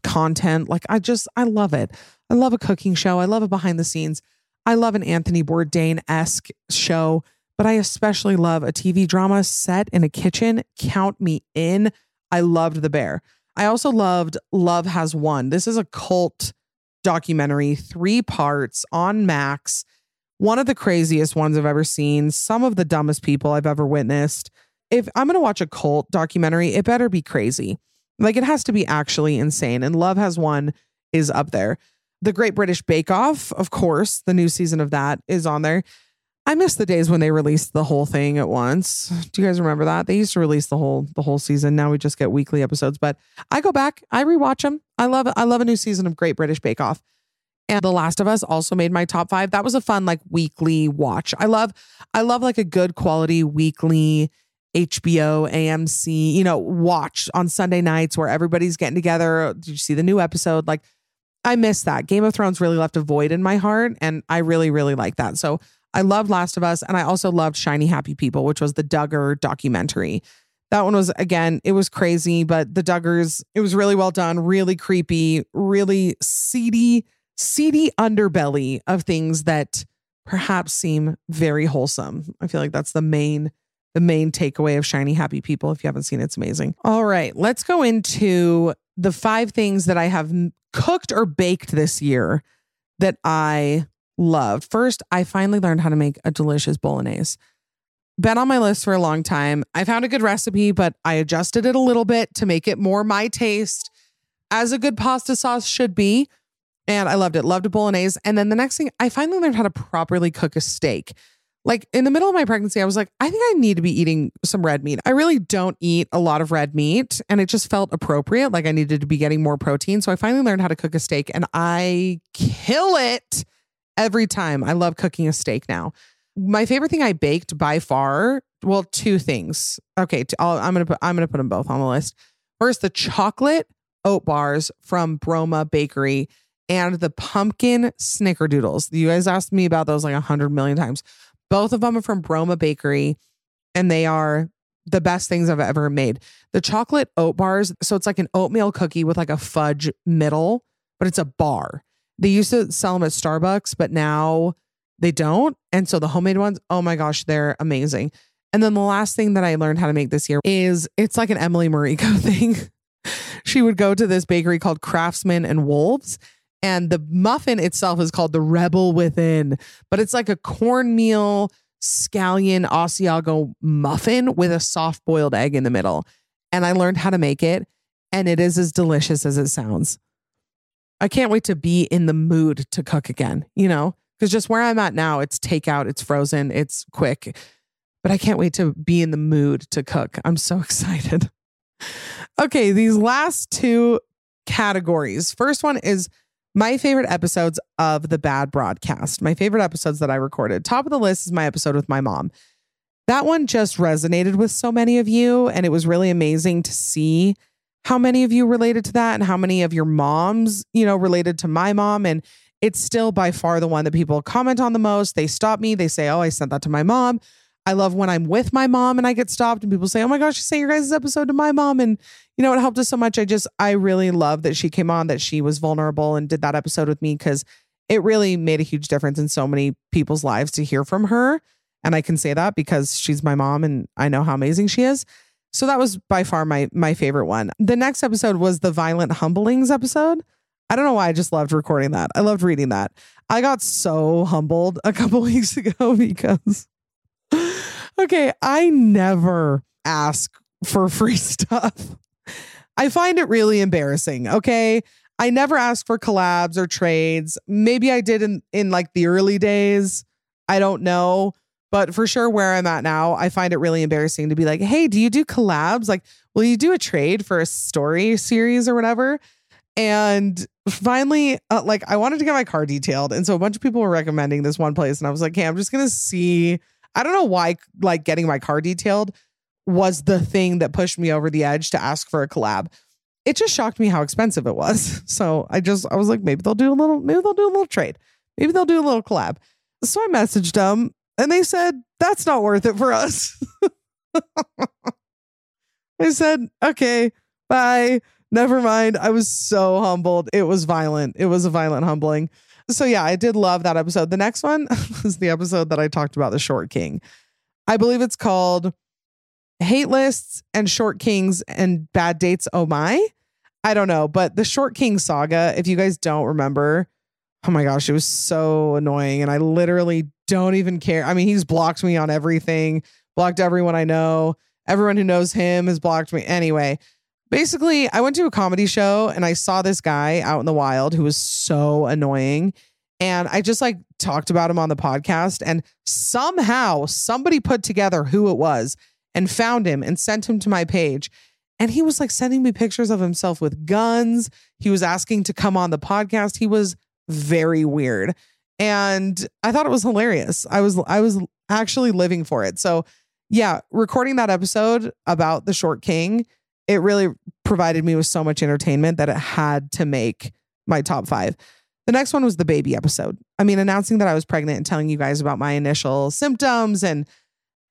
content. Like, I just, I love it. I love a cooking show. I love a behind the scenes. I love an Anthony Bourdain esque show, but I especially love a TV drama set in a kitchen. Count me in. I loved The Bear. I also loved Love Has Won. This is a cult documentary, three parts on Max. One of the craziest ones I've ever seen, some of the dumbest people I've ever witnessed. If I'm going to watch a cult documentary, it better be crazy. Like it has to be actually insane. And Love Has Won is up there. The Great British Bake Off, of course, the new season of that is on there. I miss the days when they released the whole thing at once. Do you guys remember that? They used to release the whole the whole season. Now we just get weekly episodes, but I go back, I rewatch them. I love I love a new season of Great British Bake Off. And The Last of Us also made my top 5. That was a fun like weekly watch. I love I love like a good quality weekly HBO, AMC, you know, watch on Sunday nights where everybody's getting together. Did you see the new episode? Like I miss that. Game of Thrones really left a void in my heart and I really really like that. So I loved Last of Us and I also loved Shiny Happy People, which was the Duggar documentary. That one was again, it was crazy, but the Duggars, it was really well done, really creepy, really seedy, seedy underbelly of things that perhaps seem very wholesome. I feel like that's the main the main takeaway of Shiny Happy People. If you haven't seen it, it's amazing. All right, let's go into the five things that I have cooked or baked this year that I loved. First, I finally learned how to make a delicious bolognese. Been on my list for a long time. I found a good recipe, but I adjusted it a little bit to make it more my taste, as a good pasta sauce should be. And I loved it. Loved a bolognese. And then the next thing, I finally learned how to properly cook a steak. Like in the middle of my pregnancy, I was like, I think I need to be eating some red meat. I really don't eat a lot of red meat, and it just felt appropriate. Like I needed to be getting more protein. So I finally learned how to cook a steak, and I kill it every time. I love cooking a steak now. My favorite thing I baked by far, well, two things. Okay, i I'm gonna put I'm gonna put them both on the list. First, the chocolate oat bars from Broma Bakery and the pumpkin snickerdoodles. You guys asked me about those like a hundred million times. Both of them are from Broma Bakery, and they are the best things I've ever made. The chocolate oat bars, so it's like an oatmeal cookie with like a fudge middle, but it's a bar. They used to sell them at Starbucks, but now they don't. And so the homemade ones, oh my gosh, they're amazing. And then the last thing that I learned how to make this year is it's like an Emily Mariko [laughs] thing. she would go to this bakery called Craftsman and Wolves. And the muffin itself is called the Rebel Within, but it's like a cornmeal scallion Asiago muffin with a soft boiled egg in the middle. And I learned how to make it, and it is as delicious as it sounds. I can't wait to be in the mood to cook again, you know, because just where I'm at now, it's takeout, it's frozen, it's quick, but I can't wait to be in the mood to cook. I'm so [laughs] excited. okay, these last two categories. First one is my favorite episodes of the bad broadcast, my favorite episodes that I recorded. Top of the list is my episode with my mom. That one just resonated with so many of you, and it was really amazing to see how many of you related to that and how many of your moms, you know, related to my mom. And it's still by far the one that people comment on the most. They stop me, they say, Oh, I sent that to my mom. I love when I'm with my mom and I get stopped and people say, Oh my gosh, you say your guys' episode to my mom. And you know, it helped us so much. I just, I really love that she came on, that she was vulnerable and did that episode with me because it really made a huge difference in so many people's lives to hear from her. And I can say that because she's my mom and I know how amazing she is. So that was by far my my favorite one. The next episode was the violent humblings episode. I don't know why I just loved recording that. I loved reading that. I got so humbled a [laughs] couple weeks ago [laughs] because okay, I never ask for free [laughs] stuff. I find it really embarrassing, okay? I never ask for collabs or trades. Maybe I did in in like the early days. I don't know. But for sure, where I'm at now, I find it really embarrassing to be like, hey, do you do collabs? Like, will you do a trade for a story series or whatever? And finally, uh, like I wanted to get my car detailed. And so a bunch of people were recommending this one place. And I was like, hey, I'm just going to see. I don't know why, like, getting my car detailed was the thing that pushed me over the edge to ask for a collab. It just shocked me how expensive it was. [laughs] So I just, I was like, maybe they'll do a little, maybe they'll do a little trade. Maybe they'll do a little collab. So I messaged them and they said, that's not worth it for us. [laughs] I said, okay, bye. Never mind. I was so humbled. It was violent. It was a violent humbling. So yeah, I did love that episode. The next one [laughs] was the episode that I talked about the short king. I believe it's called Hate Lists and Short Kings and Bad Dates. Oh my. I don't know, but the Short King saga, if you guys don't remember, oh my gosh, it was so annoying. And I literally don't even care. I mean, he's blocked me on everything, blocked everyone I know. Everyone who knows him has blocked me. Anyway, basically, I went to a comedy show and I saw this guy out in the wild who was so annoying. And I just like talked about him on the podcast. And somehow somebody put together who it was and found him and sent him to my page. And he was like sending me pictures of himself with guns. He was asking to come on the podcast. He was very weird. And I thought it was hilarious. I was I was actually living for it. So yeah, recording that episode about the short king, it really provided me with so much entertainment that it had to make my top five. The next one was the baby episode. I mean, announcing that I was pregnant and telling you guys about my initial symptoms and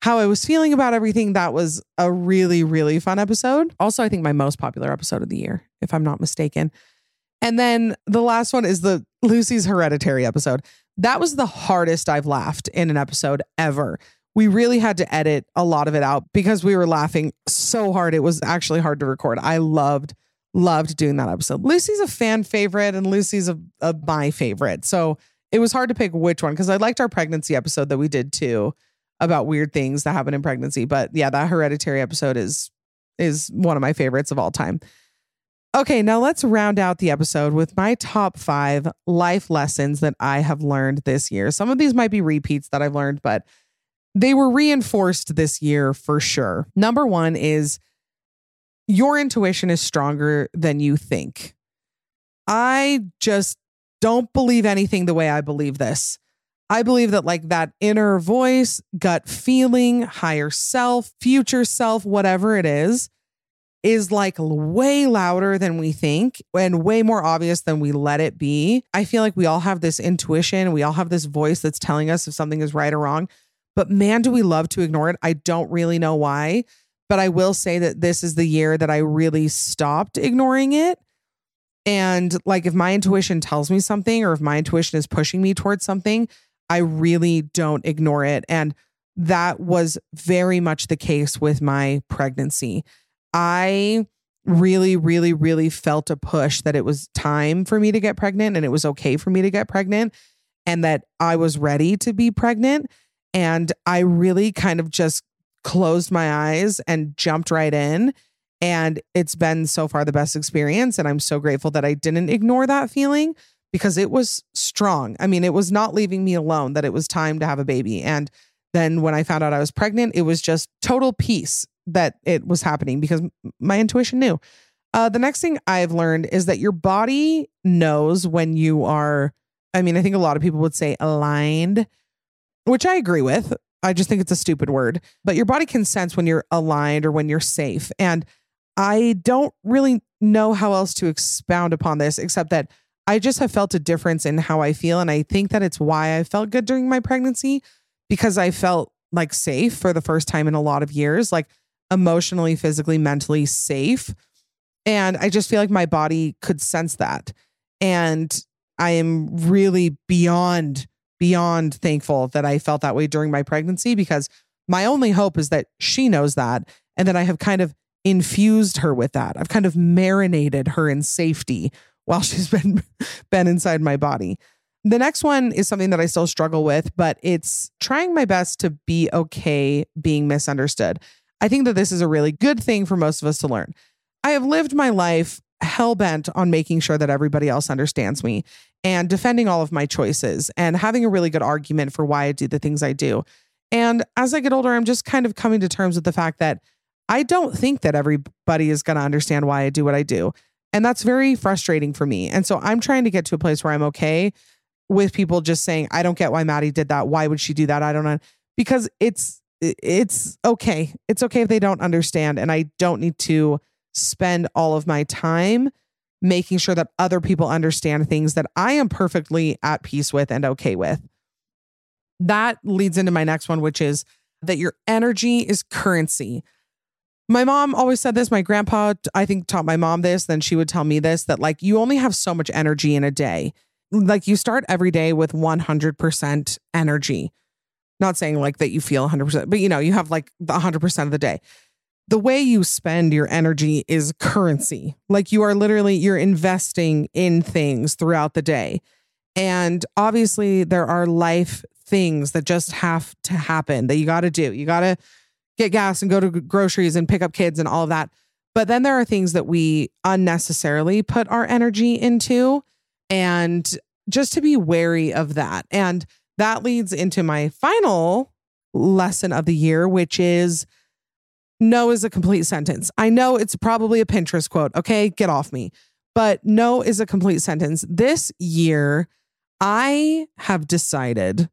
how I was feeling about everything. That was a really, really fun episode. Also, I think my most popular episode of the year, if I'm not mistaken. And then the last one is the Lucy's Hereditary episode. That was the hardest I've laughed in an episode ever. We really had to edit a lot of it out because we were laughing so hard. It was actually hard to record. I loved, loved doing that episode. Lucy's a fan favorite and Lucy's a, a my favorite. So it was hard to pick which one because I liked our pregnancy episode that we did too about weird things that happen in pregnancy. But yeah, that hereditary episode is is one of my favorites of all time. Okay, now let's round out the episode with my top five life lessons that I have learned this year. Some of these might be repeats that I've learned, but they were reinforced this year for sure. Number one is your intuition is stronger than you think. I just don't believe anything the way I believe this. I believe that, like that inner voice, gut feeling, higher self, future self, whatever it is, is like way louder than we think and way more obvious than we let it be. I feel like we all have this intuition, we all have this voice that's telling us if something is right or wrong. But man, do we love to ignore it. I don't really know why. But I will say that this is the year that I really stopped ignoring it. And like, if my intuition tells me something or if my intuition is pushing me towards something, I really don't ignore it. And that was very much the case with my pregnancy. I really, really, really felt a push that it was time for me to get pregnant and it was okay for me to get pregnant and that I was ready to be pregnant. And I really kind of just closed my eyes and jumped right in. And it's been so far the best experience. And I'm so grateful that I didn't ignore that feeling because it was strong. I mean, it was not leaving me alone that it was time to have a baby. And then when I found out I was pregnant, it was just total peace that it was happening because my intuition knew. Uh, the next thing I've learned is that your body knows when you are, I mean, I think a lot of people would say aligned, which I agree with. I just think it's a stupid word, but your body can sense when you're aligned or when you're safe. And I don't really know how else to expound upon this except that I just have felt a difference in how I feel. And I think that it's why I felt good during my pregnancy because I felt like safe for the first time in a lot of years, like emotionally, physically, mentally safe. And I just feel like my body could sense that. And I am really beyond, beyond thankful that I felt that way during my pregnancy because my only hope is that she knows that and that I have kind of infused her with that. I've kind of marinated her in safety while [laughs] she's been been inside my body. The next one is something that I still struggle with, but it's trying my best to be okay being misunderstood. I think that this is a really good thing for most of us to learn. I have lived my life hell bent on making sure that everybody else understands me and defending all of my choices and having a really good argument for why I do the things I do. And as I get older, I'm just kind of coming to terms with the fact that I don't think that everybody is going to understand why I do what I do. And that's very frustrating for me. And so I'm trying to get to a place where I'm okay with people just saying, I don't get why Maddie did that. Why would she do that? I don't know. Because it's it's okay. It's okay if they don't understand. And I don't need to spend all of my time making sure that other people understand things that I am perfectly at peace with and okay with. That leads into my next one, which is that your energy is currency. My mom always said this. My grandpa, I think, taught my mom this. Then she would tell me this that, like, you only have so much energy in a day. Like, you start every day with 100% energy. Not saying like that you feel 100%, but you know, you have like the 100% of the day. The way you spend your energy is currency. Like, you are literally, you're investing in things throughout the day. And obviously, there are life things that just have to happen that you got to do. You got to get gas and go to groceries and pick up kids and all of that. But then there are things that we unnecessarily put our energy into. And just to be wary of that. And that leads into my final lesson of the year, which is no is a complete sentence. I know it's probably a Pinterest quote. Okay, get off me. But no is a complete sentence. This year, I have decided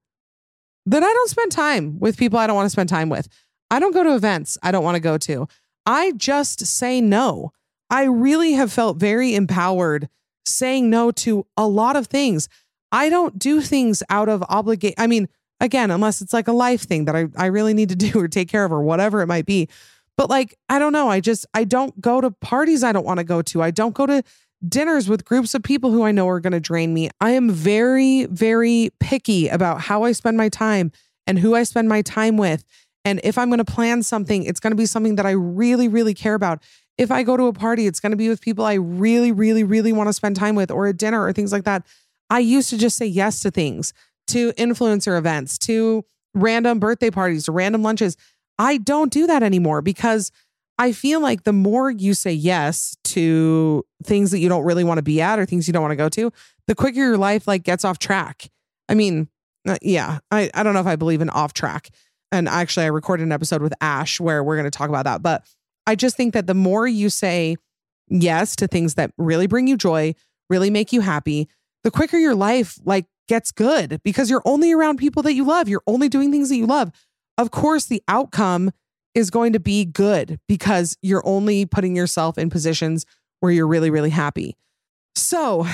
that I don't spend time with people I don't want to spend time with. I don't go to events I don't want to go to. I just say no. I really have felt very empowered saying no to a lot of things. I don't do things out of obligation. I mean, again, unless it's like a life thing that I, I really need to do or take care of or whatever it might be. But like, I don't know. I just, I don't go to parties I don't want to go to. I don't go to dinners with groups of people who I know are going to drain me. I am very, very picky about how I spend my time and who I spend my time with. And if I'm going to plan something, it's going to be something that I really, really care about. If I go to a party, it's going to be with people I really, really, really want to spend time with or a dinner or things like that. I used to just say yes to things, to influencer events, to random birthday parties, to random lunches. I don't do that anymore because I feel like the more you say yes to things that you don't really want to be at or things you don't want to go to, the quicker your life like gets off track. I mean, uh, yeah, I, I don't know if I believe in off track. And actually, I recorded an episode with Ash where we're going to talk about that. But I just think that the more you say yes to things that really bring you joy, really make you happy, the quicker your life like gets good because you're only around people that you love. You're only doing things that you love. Of course, the outcome is going to be good because you're only putting yourself in positions where you're really, really happy. So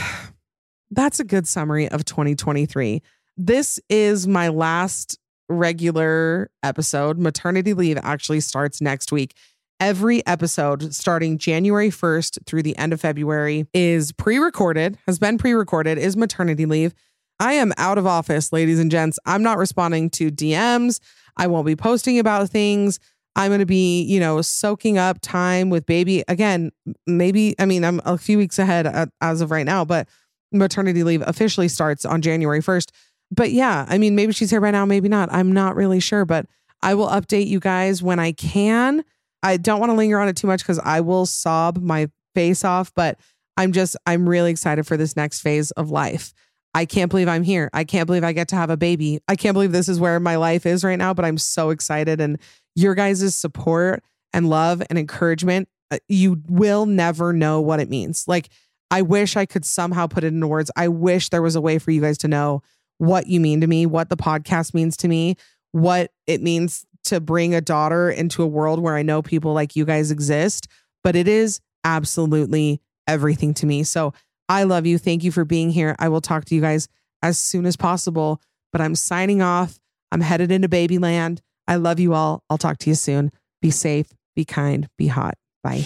[sighs] that's a good summary of 2023. This is my last regular episode. Maternity leave actually starts next week. Every episode starting January 1st through the end of February is pre recorded, has been pre recorded, is maternity leave. I am out of office, ladies and gents. I'm not responding to DMs. I won't be posting about things. I'm going to be, you know, soaking up time with baby. Again, maybe, I mean, I'm a few weeks ahead uh, as of right now, but maternity leave officially starts on January 1st. But yeah, I mean, maybe she's here by now, maybe not. I'm not really sure, but I will update you guys when I can. I don't want to linger on it too much because I will sob my face off, but I'm just, I'm really excited for this next phase of life. I can't believe I'm here. I can't believe I get to have a baby. I can't believe this is where my life is right now, but I'm so excited. And your guys' support and love and encouragement, uh, you will never know what it means. Like, I wish I could somehow put it into words. I wish there was a way for you guys to know what you mean to me, what the podcast means to me, what it means to bring a daughter into a world where I know people like you guys exist. But it is absolutely everything to me. So I love you. Thank you for being here. I will talk to you guys as soon as possible. But I'm signing off. I'm headed into babyland. I love you all. I'll talk to you soon. Be safe, be kind, be hot. Bye.